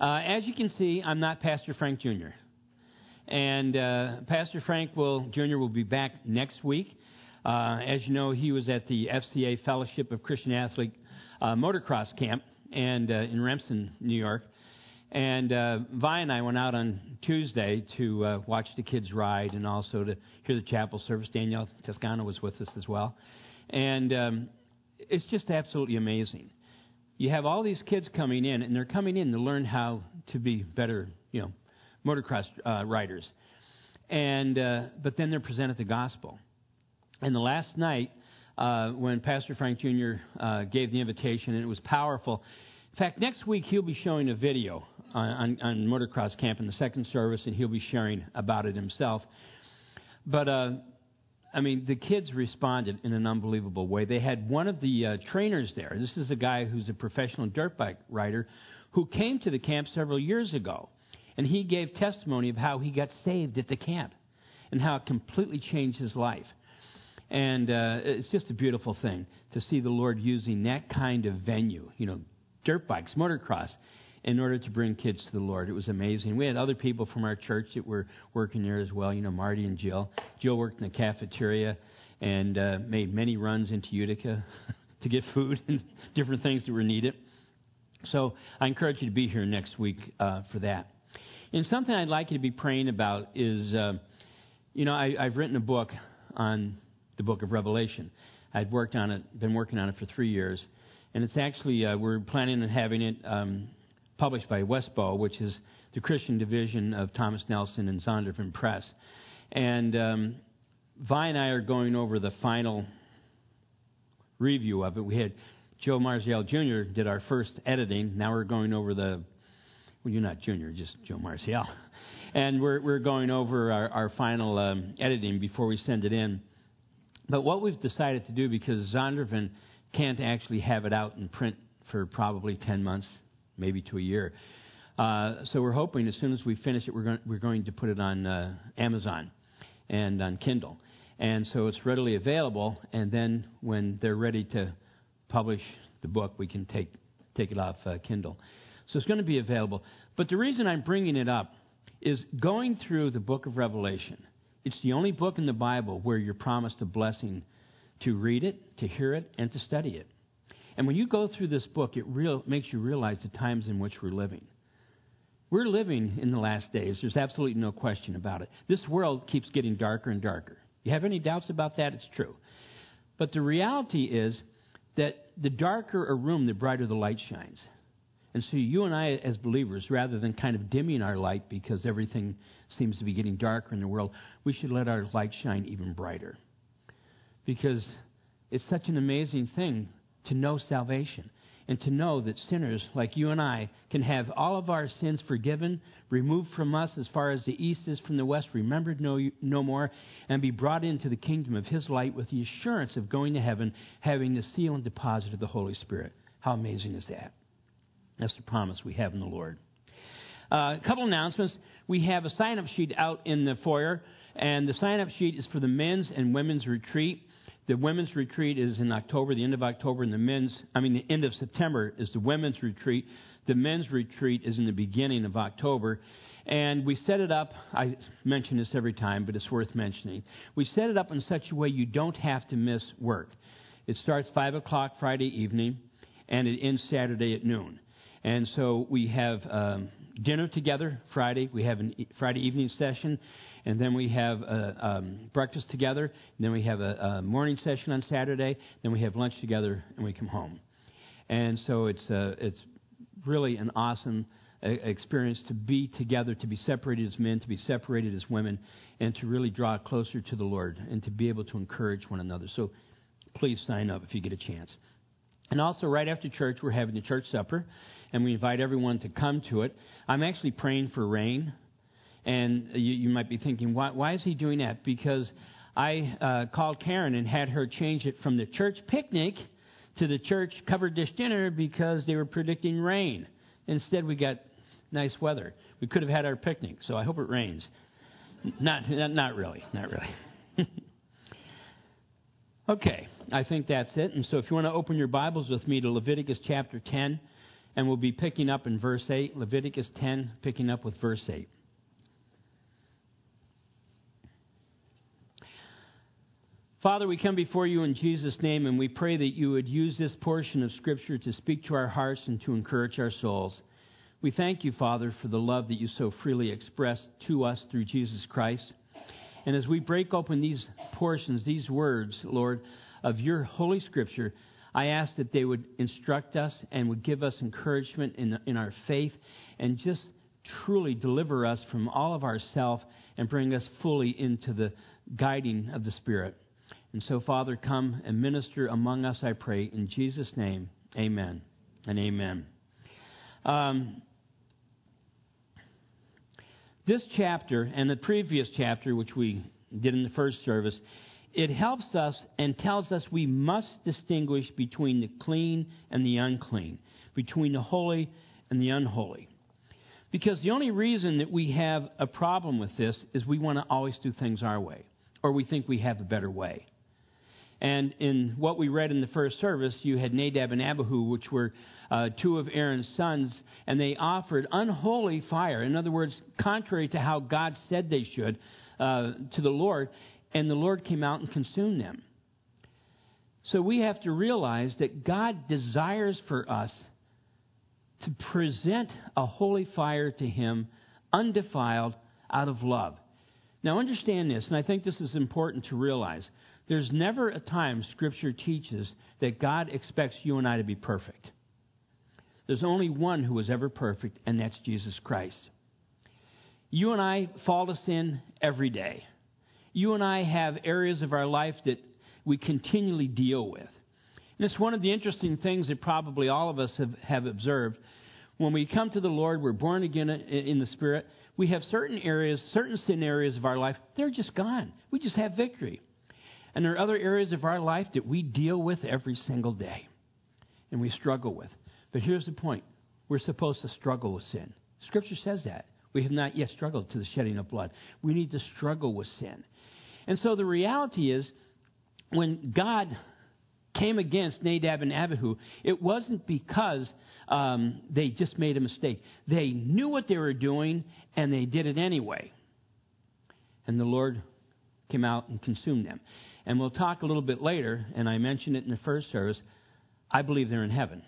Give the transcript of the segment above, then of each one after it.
Uh, as you can see, I'm not Pastor Frank Jr. And uh, Pastor Frank will Jr. will be back next week. Uh, as you know, he was at the FCA Fellowship of Christian Athlete uh, motocross camp and uh, in Remsen, New York. And uh, Vi and I went out on Tuesday to uh, watch the kids ride and also to hear the chapel service. Danielle Toscano was with us as well. And um, it's just absolutely amazing. You have all these kids coming in, and they're coming in to learn how to be better, you know, motocross uh, riders. And uh, but then they're presented the gospel. And the last night, uh, when Pastor Frank Jr. Uh, gave the invitation, and it was powerful. In fact, next week he'll be showing a video on, on, on motocross camp in the second service, and he'll be sharing about it himself. But uh, I mean, the kids responded in an unbelievable way. They had one of the uh, trainers there. This is a guy who's a professional dirt bike rider who came to the camp several years ago. And he gave testimony of how he got saved at the camp and how it completely changed his life. And uh, it's just a beautiful thing to see the Lord using that kind of venue, you know, dirt bikes, motocross, in order to bring kids to the Lord. It was amazing. We had other people from our church that were working there as well, you know, Marty and Jill. Jill worked in the cafeteria and uh, made many runs into Utica to get food and different things that were needed. So I encourage you to be here next week uh, for that. And something I'd like you to be praying about is, uh, you know, I, I've written a book on the book of Revelation. I'd worked on it, been working on it for three years, and it's actually uh, we're planning on having it um, published by Westbow, which is the Christian division of Thomas Nelson and Zondervan Press. And um, Vi and I are going over the final review of it. We had Joe Marziel Jr. did our first editing. Now we're going over the well, you're not junior, just Joe Marziel. And we're, we're going over our, our final um, editing before we send it in. But what we've decided to do, because Zondervan can't actually have it out in print for probably 10 months, maybe to a year. Uh, so we're hoping as soon as we finish it, we're going, we're going to put it on uh, Amazon and on Kindle. And so it's readily available, and then when they're ready to publish the book, we can take, take it off uh, Kindle. So it's going to be available. But the reason I'm bringing it up is going through the book of Revelation. It's the only book in the Bible where you're promised a blessing to read it, to hear it, and to study it. And when you go through this book, it real, makes you realize the times in which we're living. We're living in the last days. There's absolutely no question about it. This world keeps getting darker and darker. You have any doubts about that? It's true. But the reality is that the darker a room, the brighter the light shines. And so, you and I, as believers, rather than kind of dimming our light because everything seems to be getting darker in the world, we should let our light shine even brighter. Because it's such an amazing thing to know salvation and to know that sinners like you and I can have all of our sins forgiven, removed from us as far as the east is from the west, remembered no, no more, and be brought into the kingdom of His light with the assurance of going to heaven, having the seal and deposit of the Holy Spirit. How amazing is that? That's the promise we have in the Lord. Uh, a couple announcements. We have a sign up sheet out in the foyer, and the sign up sheet is for the men's and women's retreat. The women's retreat is in October, the end of October, and the men's, I mean, the end of September is the women's retreat. The men's retreat is in the beginning of October. And we set it up, I mention this every time, but it's worth mentioning. We set it up in such a way you don't have to miss work. It starts 5 o'clock Friday evening, and it ends Saturday at noon. And so we have um, dinner together Friday. We have a Friday evening session, and then we have a, um, breakfast together. And then we have a, a, morning session on Saturday. Then we have lunch together, and we come home. And so it's uh, it's really an awesome uh, experience to be together, to be separated as men, to be separated as women, and to really draw closer to the Lord and to be able to encourage one another. So please sign up if you get a chance. And also, right after church, we're having the church supper and we invite everyone to come to it. I'm actually praying for rain. And you, you might be thinking, why, why is he doing that? Because I uh, called Karen and had her change it from the church picnic to the church covered dish dinner because they were predicting rain. Instead, we got nice weather. We could have had our picnic, so I hope it rains. Not, not, not really, not really. okay, I think that's it. And so if you want to open your Bibles with me to Leviticus chapter 10, And we'll be picking up in verse 8, Leviticus 10, picking up with verse 8. Father, we come before you in Jesus' name and we pray that you would use this portion of Scripture to speak to our hearts and to encourage our souls. We thank you, Father, for the love that you so freely expressed to us through Jesus Christ. And as we break open these portions, these words, Lord, of your Holy Scripture, I ask that they would instruct us and would give us encouragement in, in our faith and just truly deliver us from all of ourself and bring us fully into the guiding of the Spirit. And so, Father, come and minister among us, I pray. In Jesus' name, amen and amen. Um, this chapter and the previous chapter, which we did in the first service, it helps us and tells us we must distinguish between the clean and the unclean, between the holy and the unholy. Because the only reason that we have a problem with this is we want to always do things our way, or we think we have a better way. And in what we read in the first service, you had Nadab and Abihu, which were uh, two of Aaron's sons, and they offered unholy fire. In other words, contrary to how God said they should uh, to the Lord, and the Lord came out and consumed them. So we have to realize that God desires for us to present a holy fire to Him, undefiled, out of love. Now, understand this, and I think this is important to realize. There's never a time Scripture teaches that God expects you and I to be perfect. There's only one who was ever perfect, and that's Jesus Christ. You and I fall to sin every day. You and I have areas of our life that we continually deal with. And it's one of the interesting things that probably all of us have, have observed. When we come to the Lord, we're born again in the Spirit. We have certain areas, certain sin areas of our life, they're just gone. We just have victory. And there are other areas of our life that we deal with every single day and we struggle with. But here's the point we're supposed to struggle with sin. Scripture says that. We have not yet struggled to the shedding of blood. We need to struggle with sin. And so the reality is, when God came against Nadab and Abihu, it wasn't because um, they just made a mistake. They knew what they were doing and they did it anyway. And the Lord came out and consumed them. And we'll talk a little bit later, and I mentioned it in the first service. I believe they're in heaven.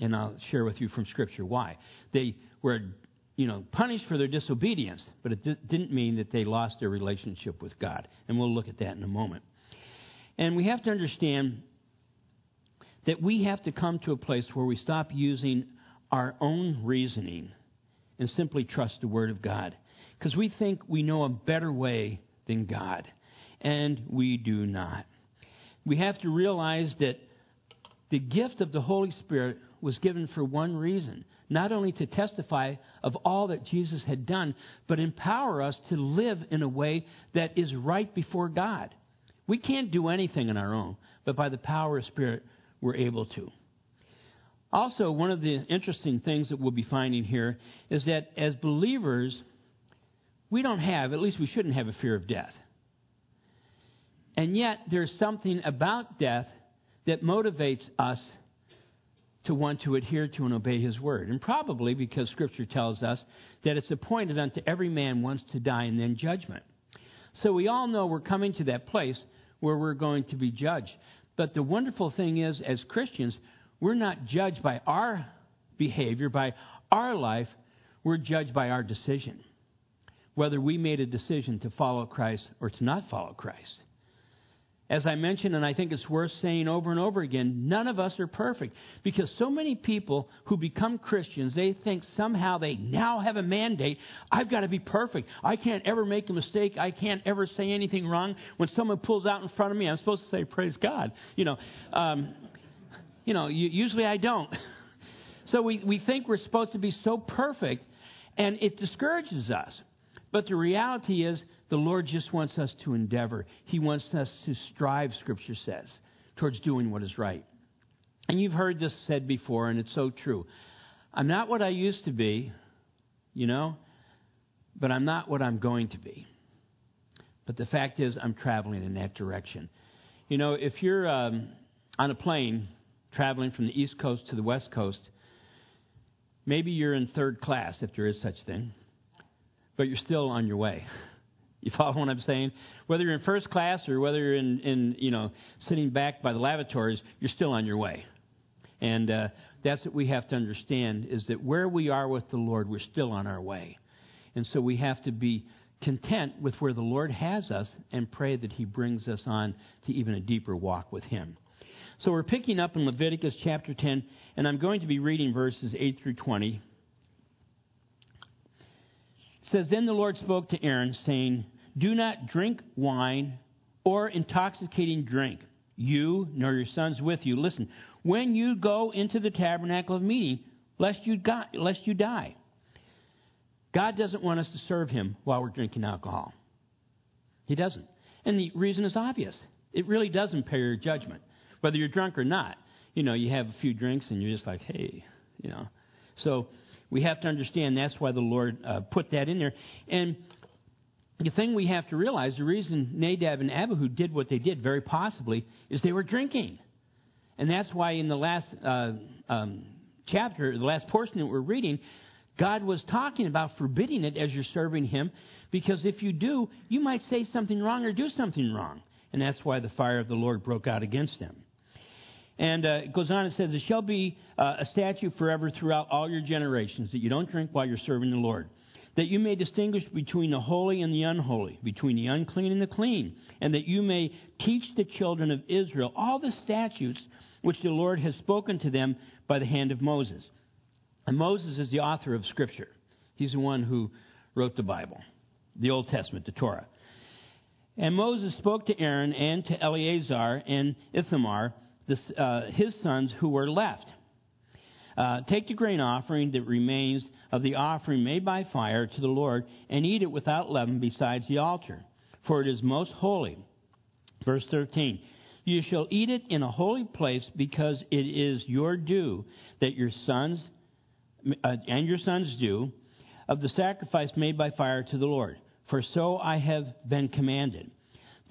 And I'll share with you from Scripture why. They were, you know, punished for their disobedience, but it didn't mean that they lost their relationship with God. And we'll look at that in a moment. And we have to understand that we have to come to a place where we stop using our own reasoning and simply trust the Word of God. Because we think we know a better way than God and we do not. We have to realize that the gift of the Holy Spirit was given for one reason not only to testify of all that Jesus had done, but empower us to live in a way that is right before God. We can't do anything on our own, but by the power of Spirit, we're able to. Also, one of the interesting things that we'll be finding here is that as believers, we don't have, at least we shouldn't have a fear of death. And yet, there's something about death that motivates us to want to adhere to and obey his word. And probably because Scripture tells us that it's appointed unto every man once to die and then judgment. So we all know we're coming to that place where we're going to be judged. But the wonderful thing is, as Christians, we're not judged by our behavior, by our life, we're judged by our decision. Whether we made a decision to follow Christ or to not follow Christ. As I mentioned, and I think it's worth saying over and over again, none of us are perfect. Because so many people who become Christians, they think somehow they now have a mandate. I've got to be perfect. I can't ever make a mistake. I can't ever say anything wrong. When someone pulls out in front of me, I'm supposed to say, Praise God. You know, um, you know usually I don't. so we, we think we're supposed to be so perfect, and it discourages us. But the reality is, the Lord just wants us to endeavor. He wants us to strive, Scripture says, towards doing what is right. And you've heard this said before, and it's so true. I'm not what I used to be, you know, but I'm not what I'm going to be. But the fact is, I'm traveling in that direction. You know, if you're um, on a plane traveling from the East Coast to the West Coast, Maybe you're in third class, if there is such thing, but you're still on your way. You follow what I'm saying? Whether you're in first class or whether you're in, in you know, sitting back by the lavatories, you're still on your way. And uh, that's what we have to understand is that where we are with the Lord, we're still on our way. And so we have to be content with where the Lord has us and pray that He brings us on to even a deeper walk with Him. So we're picking up in Leviticus chapter 10, and I'm going to be reading verses 8 through 20. It says, Then the Lord spoke to Aaron, saying, Do not drink wine or intoxicating drink, you nor your sons with you. Listen, when you go into the tabernacle of meeting, lest you, lest you die. God doesn't want us to serve him while we're drinking alcohol. He doesn't. And the reason is obvious. It really does impair your judgment whether you're drunk or not. You know, you have a few drinks and you're just like, hey, you know. So we have to understand that's why the Lord uh, put that in there. And the thing we have to realize, the reason Nadab and Abihu did what they did, very possibly, is they were drinking. And that's why in the last uh, um, chapter, the last portion that we're reading, God was talking about forbidding it as you're serving Him, because if you do, you might say something wrong or do something wrong. And that's why the fire of the Lord broke out against them. And uh, it goes on and says, It shall be uh, a statute forever throughout all your generations that you don't drink while you're serving the Lord. That you may distinguish between the holy and the unholy, between the unclean and the clean, and that you may teach the children of Israel all the statutes which the Lord has spoken to them by the hand of Moses. And Moses is the author of Scripture. He's the one who wrote the Bible, the Old Testament, the Torah. And Moses spoke to Aaron and to Eleazar and Ithamar uh, his sons who were left. Uh, take the grain offering that remains of the offering made by fire to the Lord and eat it without leaven besides the altar, for it is most holy. Verse 13 You shall eat it in a holy place because it is your due that your sons uh, and your sons do of the sacrifice made by fire to the Lord. For so I have been commanded.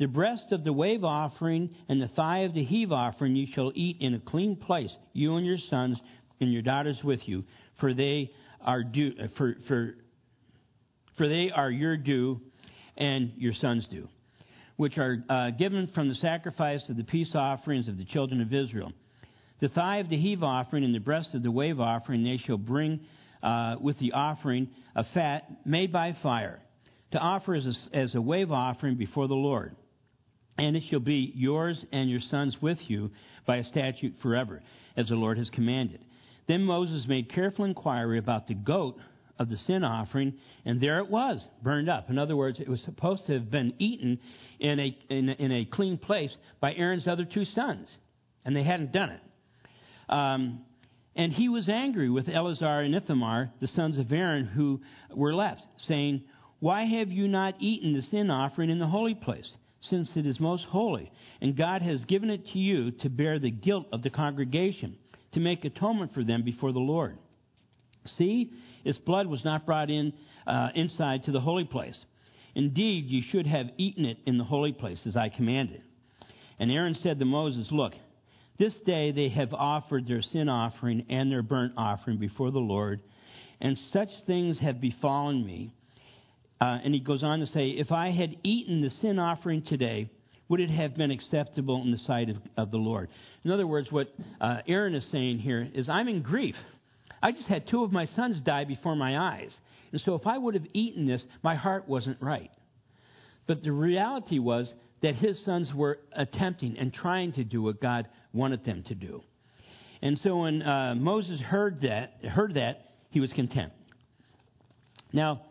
The breast of the wave offering and the thigh of the heave offering you shall eat in a clean place, you and your sons and your daughters with you, for they are due, uh, for, for, for they are your due and your sons' due, which are uh, given from the sacrifice of the peace offerings of the children of Israel. The thigh of the heave offering and the breast of the wave offering they shall bring uh, with the offering of fat made by fire, to offer as a, as a wave offering before the Lord and it shall be yours and your sons with you by a statute forever, as the Lord has commanded. Then Moses made careful inquiry about the goat of the sin offering, and there it was, burned up. In other words, it was supposed to have been eaten in a, in, in a clean place by Aaron's other two sons, and they hadn't done it. Um, and he was angry with Eleazar and Ithamar, the sons of Aaron, who were left, saying, Why have you not eaten the sin offering in the holy place? Since it is most holy, and God has given it to you to bear the guilt of the congregation, to make atonement for them before the Lord. See, its blood was not brought in uh, inside to the holy place. Indeed, you should have eaten it in the holy place, as I commanded. And Aaron said to Moses, Look, this day they have offered their sin offering and their burnt offering before the Lord, and such things have befallen me uh, and he goes on to say, If I had eaten the sin offering today, would it have been acceptable in the sight of, of the Lord? In other words, what uh, Aaron is saying here is, I'm in grief. I just had two of my sons die before my eyes. And so if I would have eaten this, my heart wasn't right. But the reality was that his sons were attempting and trying to do what God wanted them to do. And so when uh, Moses heard that, heard that, he was content. Now,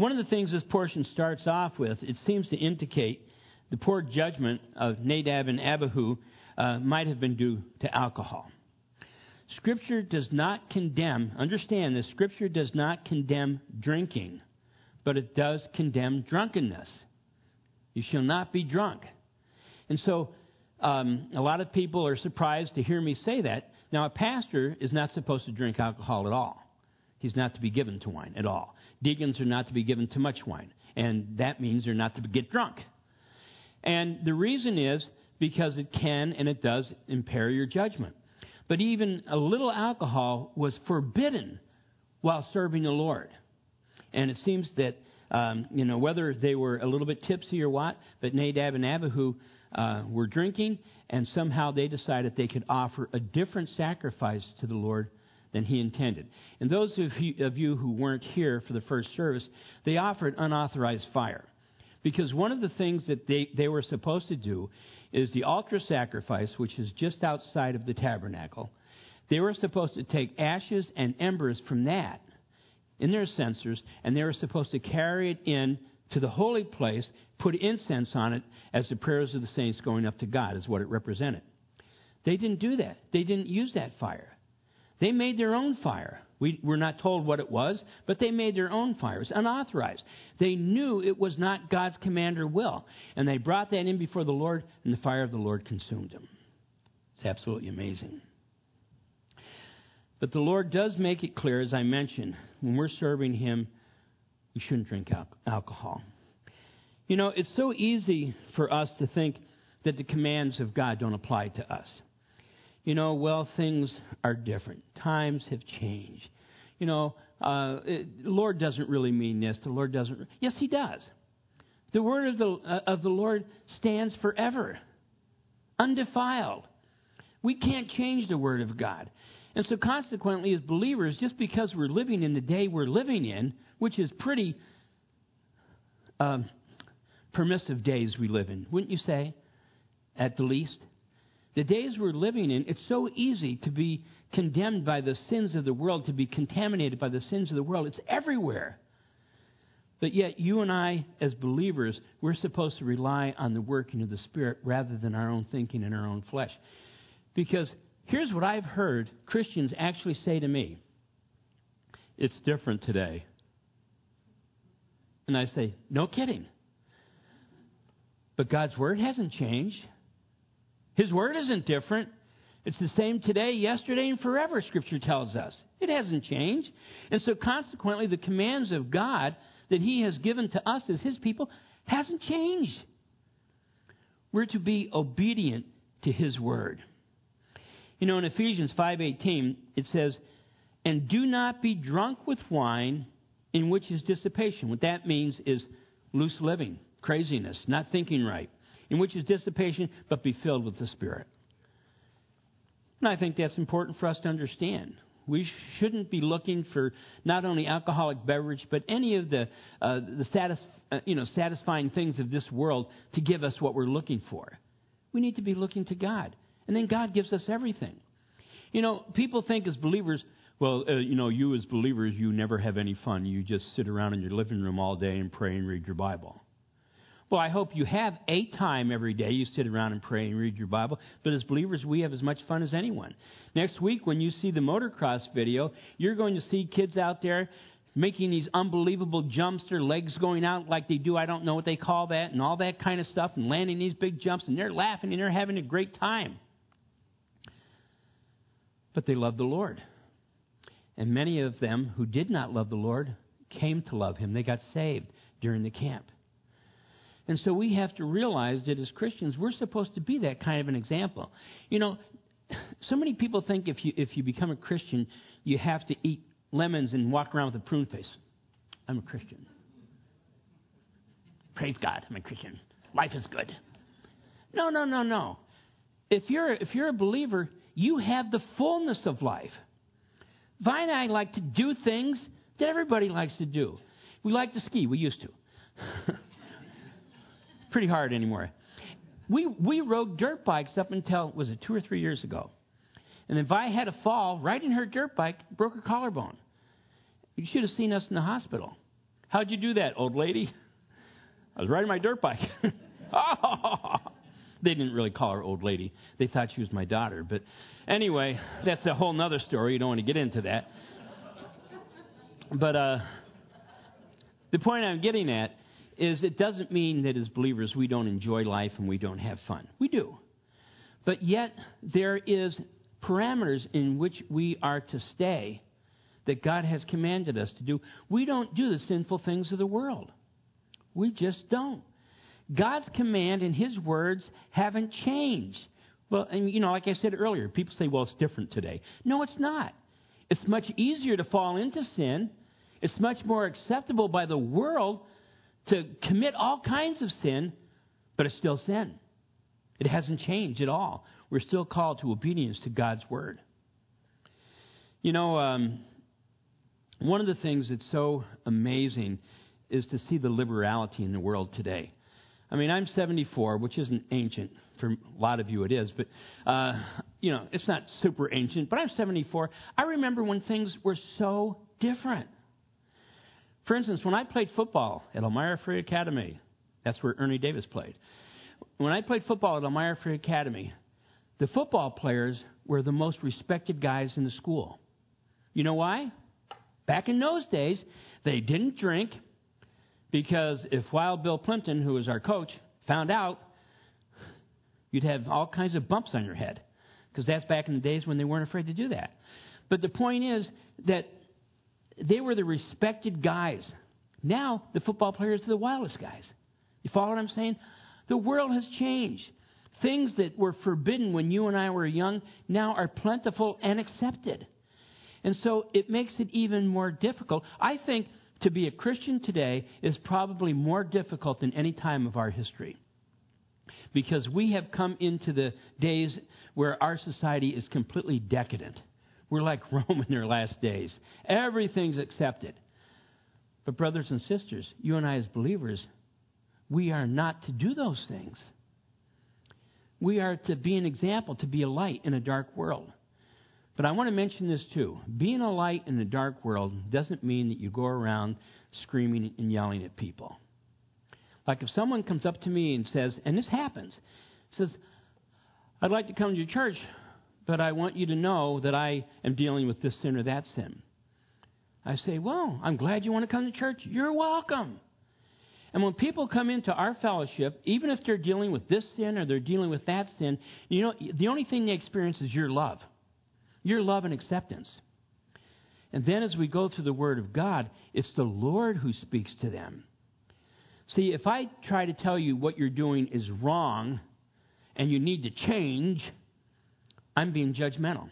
one of the things this portion starts off with, it seems to indicate the poor judgment of Nadab and Abihu uh, might have been due to alcohol. Scripture does not condemn, understand this, Scripture does not condemn drinking, but it does condemn drunkenness. You shall not be drunk. And so, um, a lot of people are surprised to hear me say that. Now, a pastor is not supposed to drink alcohol at all. He's not to be given to wine at all. Deacons are not to be given too much wine, and that means they're not to get drunk. And the reason is because it can and it does impair your judgment. But even a little alcohol was forbidden while serving the Lord. And it seems that, um, you know, whether they were a little bit tipsy or what, but Nadab and Abihu uh, were drinking, and somehow they decided they could offer a different sacrifice to the Lord than he intended. And those of you, who weren't here for the first service, they offered unauthorized fire. Because one of the things that they, they were supposed to do is the altar sacrifice, which is just outside of the tabernacle. They were supposed to take ashes and embers from that in their censers, and they were supposed to carry it in to the holy place, put incense on it as the prayers of the saints going up to God, is what it represented. They didn't do that. They didn't use that fire. They made their own fire. We, we're not told what it was, but they made their own fire. It unauthorized. They knew it was not God's command or will. And they brought that in before the Lord, and the fire of the Lord consumed them. It's absolutely amazing. But the Lord does make it clear, as I mentioned, when we're serving Him, we shouldn't drink al- alcohol. You know, it's so easy for us to think that the commands of God don't apply to us you know, well, things are different. Times have changed. You know, uh, the Lord doesn't really mean this. The Lord doesn't. Yes, He does. The word of the, uh, of the Lord stands forever, undefiled. We can't change the word of God. And so, consequently, as believers, just because we're living in the day we're living in, which is pretty um, permissive days we live in, wouldn't you say, at the least? The days we're living in, it's so easy to be condemned by the sins of the world, to be contaminated by the sins of the world. It's everywhere. But yet, you and I, as believers, we're supposed to rely on the working of the Spirit rather than our own thinking and our own flesh. Because here's what I've heard Christians actually say to me It's different today. And I say, No kidding. But God's Word hasn't changed. His word isn't different. It's the same today, yesterday, and forever, Scripture tells us. It hasn't changed. And so, consequently, the commands of God that He has given to us as His people hasn't changed. We're to be obedient to His word. You know, in Ephesians 5:18, it says, "And do not be drunk with wine, in which is dissipation." What that means is loose living, craziness, not thinking right in which is dissipation, but be filled with the Spirit. And I think that's important for us to understand. We shouldn't be looking for not only alcoholic beverage, but any of the, uh, the satis- uh, you know, satisfying things of this world to give us what we're looking for. We need to be looking to God. And then God gives us everything. You know, people think as believers, well, uh, you know, you as believers, you never have any fun. You just sit around in your living room all day and pray and read your Bible. Well, I hope you have a time every day you sit around and pray and read your Bible. But as believers, we have as much fun as anyone. Next week, when you see the motocross video, you're going to see kids out there making these unbelievable jumps, their legs going out like they do, I don't know what they call that, and all that kind of stuff, and landing these big jumps, and they're laughing and they're having a great time. But they love the Lord. And many of them who did not love the Lord came to love Him. They got saved during the camp. And so we have to realize that as Christians, we're supposed to be that kind of an example. You know, so many people think if you, if you become a Christian, you have to eat lemons and walk around with a prune face. I'm a Christian. Praise God, I'm a Christian. Life is good. No, no, no, no. If you're, if you're a believer, you have the fullness of life. Vi and I like to do things that everybody likes to do. We like to ski. We used to. pretty hard anymore. We, we rode dirt bikes up until, was it two or three years ago? And then Vi had a fall riding her dirt bike, broke her collarbone. You should have seen us in the hospital. How'd you do that, old lady? I was riding my dirt bike. oh! They didn't really call her old lady. They thought she was my daughter. But anyway, that's a whole other story. You don't want to get into that. But uh, the point I'm getting at is it doesn't mean that as believers we don't enjoy life and we don't have fun. We do. But yet there is parameters in which we are to stay that God has commanded us to do. We don't do the sinful things of the world. We just don't. God's command and his words haven't changed. Well, and you know, like I said earlier, people say, well, it's different today. No, it's not. It's much easier to fall into sin. It's much more acceptable by the world to commit all kinds of sin, but it's still sin. It hasn't changed at all. We're still called to obedience to God's word. You know, um, one of the things that's so amazing is to see the liberality in the world today. I mean, I'm 74, which isn't ancient. For a lot of you, it is. But, uh, you know, it's not super ancient. But I'm 74. I remember when things were so different. For instance, when I played football at Elmira Free Academy, that's where Ernie Davis played. When I played football at Elmira Free Academy, the football players were the most respected guys in the school. You know why? Back in those days, they didn't drink because if Wild Bill Plimpton, who was our coach, found out, you'd have all kinds of bumps on your head because that's back in the days when they weren't afraid to do that. But the point is that they were the respected guys. Now, the football players are the wildest guys. You follow what I'm saying? The world has changed. Things that were forbidden when you and I were young now are plentiful and accepted. And so it makes it even more difficult. I think to be a Christian today is probably more difficult than any time of our history. Because we have come into the days where our society is completely decadent. We're like Rome in their last days. Everything's accepted. But, brothers and sisters, you and I, as believers, we are not to do those things. We are to be an example, to be a light in a dark world. But I want to mention this too. Being a light in a dark world doesn't mean that you go around screaming and yelling at people. Like if someone comes up to me and says, and this happens, says, I'd like to come to your church, but I want you to know that I am dealing with this sin or that sin. I say, Well, I'm glad you want to come to church. You're welcome. And when people come into our fellowship, even if they're dealing with this sin or they're dealing with that sin, you know, the only thing they experience is your love your love and acceptance. And then as we go through the Word of God, it's the Lord who speaks to them. See, if I try to tell you what you're doing is wrong and you need to change, I'm being judgmental.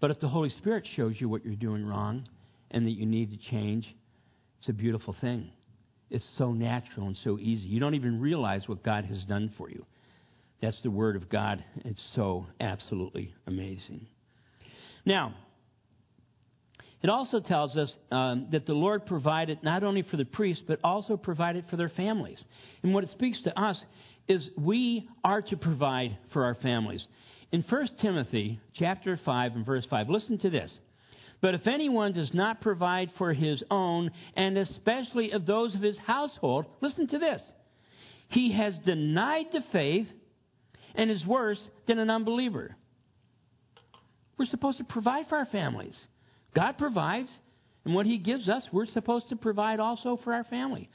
But if the Holy Spirit shows you what you're doing wrong and that you need to change, it's a beautiful thing. It's so natural and so easy. You don't even realize what God has done for you. That's the Word of God. It's so absolutely amazing. Now, it also tells us um, that the Lord provided not only for the priests, but also provided for their families. And what it speaks to us is we are to provide for our families. In 1 Timothy chapter 5 and verse 5, listen to this. But if anyone does not provide for his own, and especially of those of his household, listen to this. He has denied the faith and is worse than an unbeliever. We're supposed to provide for our families. God provides, and what He gives us, we're supposed to provide also for our family.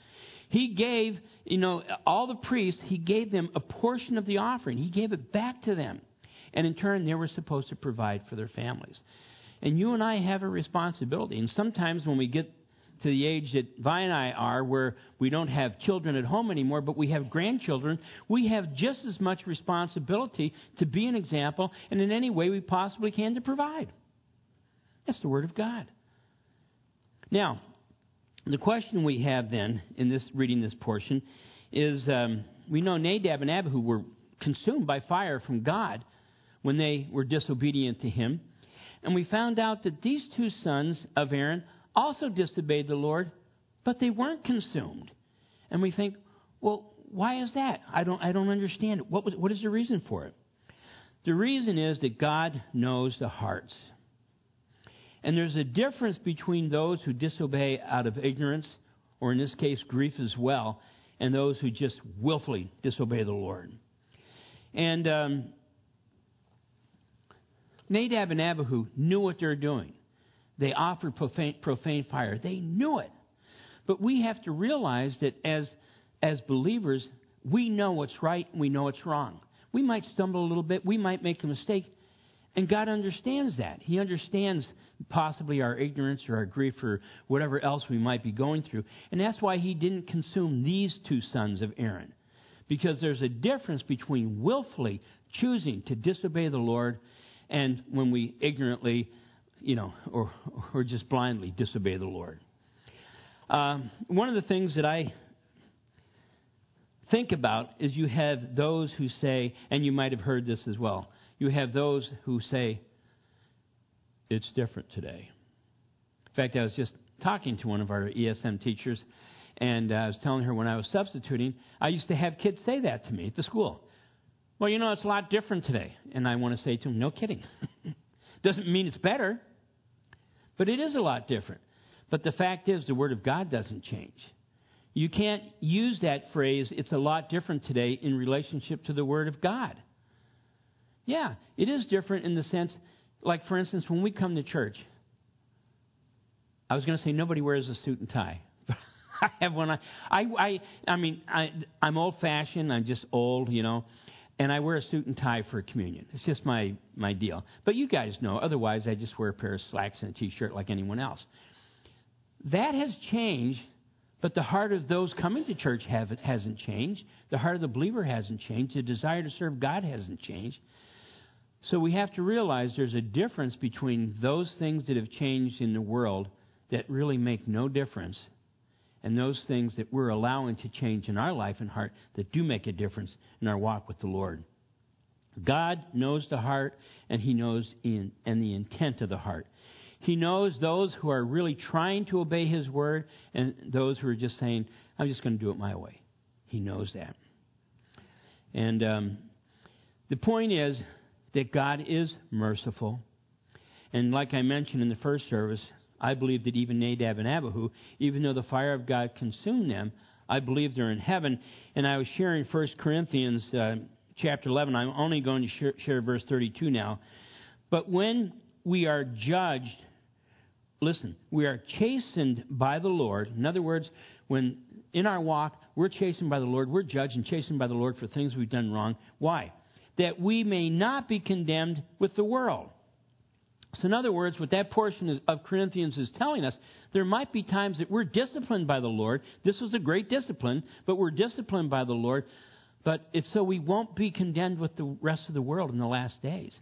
He gave, you know, all the priests, He gave them a portion of the offering. He gave it back to them. And in turn, they were supposed to provide for their families. And you and I have a responsibility. And sometimes when we get to the age that Vi and I are, where we don't have children at home anymore, but we have grandchildren, we have just as much responsibility to be an example and in any way we possibly can to provide. That's the Word of God. Now, the question we have then in this reading this portion is um, we know Nadab and Abihu were consumed by fire from God when they were disobedient to Him. And we found out that these two sons of Aaron also disobeyed the Lord, but they weren't consumed. And we think, well, why is that? I don't, I don't understand it. What, was, what is the reason for it? The reason is that God knows the hearts. And there's a difference between those who disobey out of ignorance, or in this case, grief as well, and those who just willfully disobey the Lord. And um, Nadab and Abihu knew what they were doing. They offered profane, profane fire. They knew it. But we have to realize that as, as believers, we know what's right and we know what's wrong. We might stumble a little bit, we might make a mistake, and God understands that. He understands possibly our ignorance or our grief or whatever else we might be going through. And that's why He didn't consume these two sons of Aaron. Because there's a difference between willfully choosing to disobey the Lord and when we ignorantly you know, or, or just blindly disobey the Lord. Um, one of the things that I think about is you have those who say, and you might have heard this as well, you have those who say, it's different today. In fact, I was just talking to one of our ESM teachers, and uh, I was telling her when I was substituting, I used to have kids say that to me at the school. Well, you know, it's a lot different today. And I want to say to him, no kidding. Doesn't mean it's better, but it is a lot different. But the fact is, the Word of God doesn't change. You can't use that phrase, it's a lot different today, in relationship to the Word of God. Yeah, it is different in the sense, like for instance, when we come to church, I was going to say nobody wears a suit and tie. I have one. I, I, I, I mean, I, I'm old fashioned. I'm just old, you know and I wear a suit and tie for communion. It's just my, my deal. But you guys know, otherwise, I just wear a pair of slacks and a t shirt like anyone else. That has changed, but the heart of those coming to church have, hasn't changed. The heart of the believer hasn't changed. The desire to serve God hasn't changed. So we have to realize there's a difference between those things that have changed in the world that really make no difference and those things that we're allowing to change in our life and heart that do make a difference in our walk with the Lord. God knows the heart and He knows in, and the intent of the heart. He knows those who are really trying to obey His word and those who are just saying, I'm just going to do it my way. He knows that. And um, the point is that God is merciful. And like I mentioned in the first service, I believe that even Nadab and Abihu, even though the fire of God consumed them, I believe they're in heaven. And I was sharing 1 Corinthians uh, chapter 11. I'm only going to share, share verse 32 now. But when we are judged, listen, we are chastened by the Lord. In other words, when in our walk we're chastened by the Lord, we're judged and chastened by the Lord for things we've done wrong. Why? That we may not be condemned with the world. So, in other words, what that portion of Corinthians is telling us, there might be times that we're disciplined by the Lord. This was a great discipline, but we're disciplined by the Lord. But it's so we won't be condemned with the rest of the world in the last days.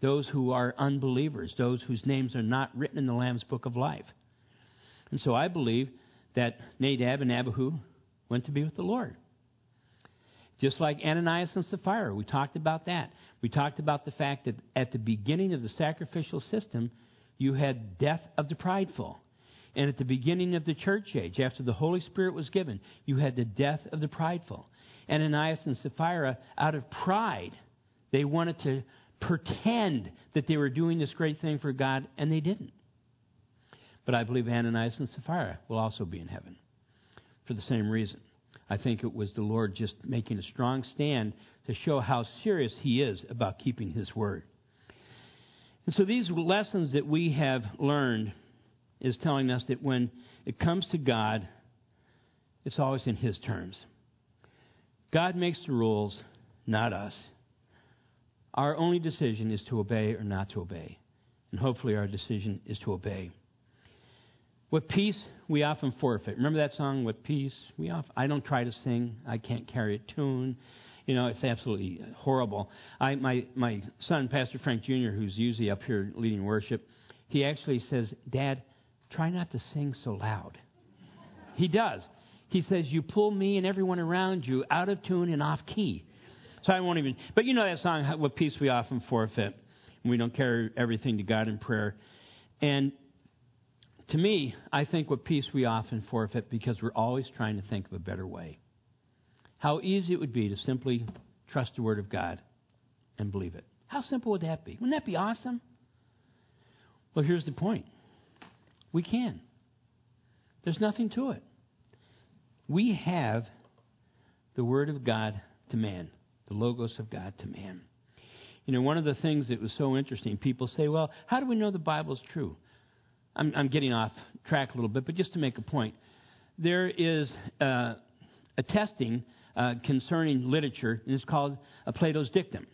Those who are unbelievers, those whose names are not written in the Lamb's book of life. And so I believe that Nadab and Abihu went to be with the Lord. Just like Ananias and Sapphira, we talked about that. We talked about the fact that at the beginning of the sacrificial system, you had death of the prideful. And at the beginning of the church age, after the Holy Spirit was given, you had the death of the prideful. Ananias and Sapphira, out of pride, they wanted to pretend that they were doing this great thing for God, and they didn't. But I believe Ananias and Sapphira will also be in heaven for the same reason. I think it was the Lord just making a strong stand to show how serious He is about keeping His word. And so these lessons that we have learned is telling us that when it comes to God, it's always in His terms. God makes the rules, not us. Our only decision is to obey or not to obey. And hopefully our decision is to obey. With peace, we often forfeit. Remember that song, With Peace? We often, I don't try to sing. I can't carry a tune. You know, it's absolutely horrible. I, my, my son, Pastor Frank Jr., who's usually up here leading worship, he actually says, Dad, try not to sing so loud. he does. He says, You pull me and everyone around you out of tune and off key. So I won't even. But you know that song, What Peace We Often Forfeit. We don't carry everything to God in prayer. And to me, I think what peace we often forfeit because we're always trying to think of a better way. How easy it would be to simply trust the Word of God and believe it. How simple would that be? Wouldn't that be awesome? Well, here's the point we can. There's nothing to it. We have the Word of God to man, the Logos of God to man. You know, one of the things that was so interesting, people say, well, how do we know the Bible's true? I'm, I'm getting off track a little bit, but just to make a point, there is uh, a testing uh, concerning literature, and it's called Plato's dictum.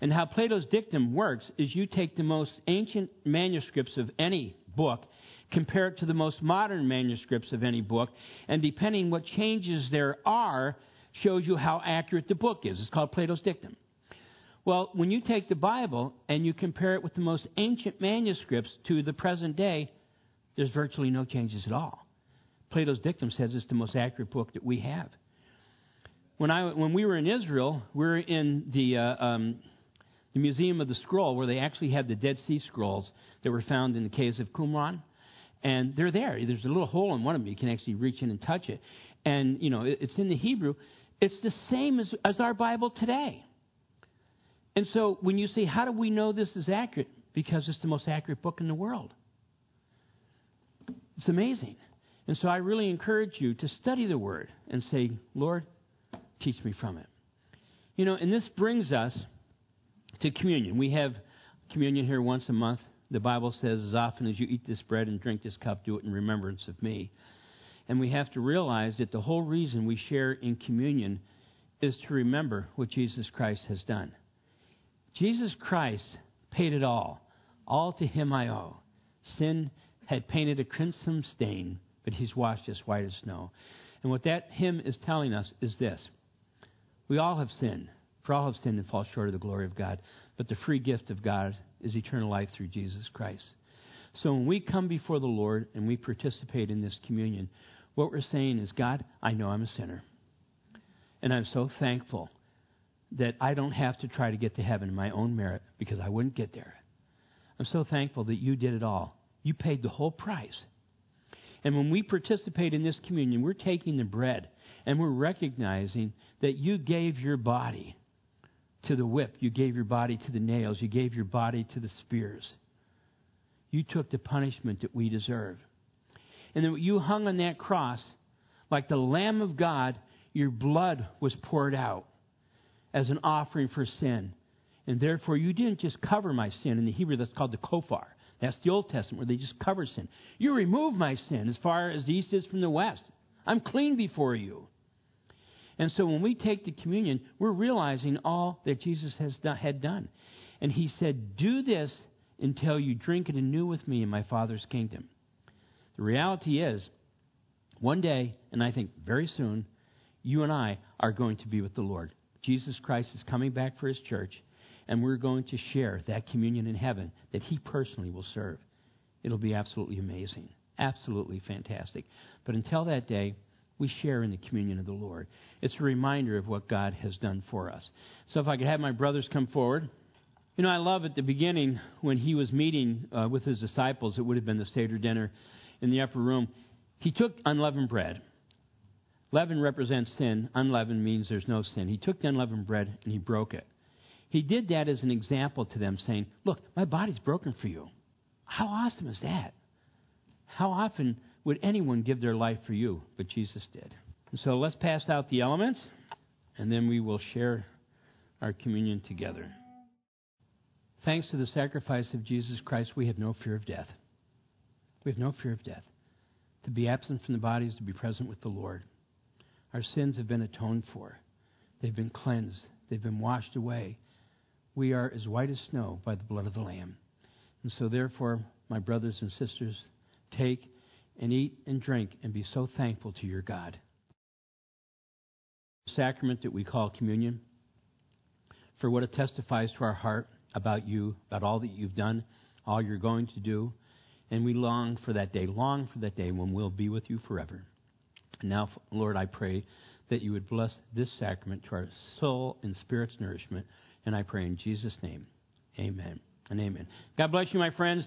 And how Plato's dictum works is you take the most ancient manuscripts of any book, compare it to the most modern manuscripts of any book, and depending what changes there are, shows you how accurate the book is. It's called Plato's dictum. Well, when you take the Bible and you compare it with the most ancient manuscripts to the present day, there's virtually no changes at all. Plato's Dictum says it's the most accurate book that we have. When, I, when we were in Israel, we were in the, uh, um, the Museum of the Scroll, where they actually had the Dead Sea Scrolls that were found in the caves of Qumran. And they're there. There's a little hole in one of them. You can actually reach in and touch it. And, you know, it's in the Hebrew. It's the same as, as our Bible today. And so when you say, how do we know this is accurate? Because it's the most accurate book in the world. It's amazing. And so I really encourage you to study the Word and say, Lord, teach me from it. You know, and this brings us to communion. We have communion here once a month. The Bible says, as often as you eat this bread and drink this cup, do it in remembrance of me. And we have to realize that the whole reason we share in communion is to remember what Jesus Christ has done. Jesus Christ paid it all. All to him I owe. Sin had painted a crimson stain, but he's washed us white as snow. And what that hymn is telling us is this We all have sinned, for all have sinned and fall short of the glory of God. But the free gift of God is eternal life through Jesus Christ. So when we come before the Lord and we participate in this communion, what we're saying is, God, I know I'm a sinner. And I'm so thankful that I don't have to try to get to heaven in my own merit because I wouldn't get there. I'm so thankful that you did it all. You paid the whole price. And when we participate in this communion, we're taking the bread and we're recognizing that you gave your body to the whip, you gave your body to the nails, you gave your body to the spears. You took the punishment that we deserve. And then you hung on that cross like the Lamb of God, your blood was poured out as an offering for sin. And therefore, you didn't just cover my sin. In the Hebrew, that's called the kofar. That's the Old Testament where they just cover sin. You remove my sin as far as the east is from the west. I'm clean before you. And so when we take the communion, we're realizing all that Jesus has done, had done. And he said, Do this until you drink it anew with me in my Father's kingdom. The reality is, one day, and I think very soon, you and I are going to be with the Lord. Jesus Christ is coming back for his church, and we're going to share that communion in heaven that he personally will serve. It'll be absolutely amazing, absolutely fantastic. But until that day, we share in the communion of the Lord. It's a reminder of what God has done for us. So if I could have my brothers come forward. You know, I love at the beginning when he was meeting uh, with his disciples, it would have been the Seder dinner in the upper room. He took unleavened bread Leaven represents sin. Unleavened means there's no sin. He took the unleavened bread and he broke it. He did that as an example to them, saying, Look, my body's broken for you. How awesome is that? How often would anyone give their life for you? But Jesus did. And so let's pass out the elements, and then we will share our communion together. Thanks to the sacrifice of Jesus Christ, we have no fear of death. We have no fear of death. To be absent from the body is to be present with the Lord. Our sins have been atoned for, they've been cleansed, they've been washed away. We are as white as snow by the blood of the Lamb. And so, therefore, my brothers and sisters, take and eat and drink and be so thankful to your God. The sacrament that we call communion, for what it testifies to our heart about you, about all that you've done, all you're going to do. And we long for that day, long for that day when we'll be with you forever. Now, Lord, I pray that you would bless this sacrament to our soul and spirit's nourishment. And I pray in Jesus' name, amen and amen. God bless you, my friends.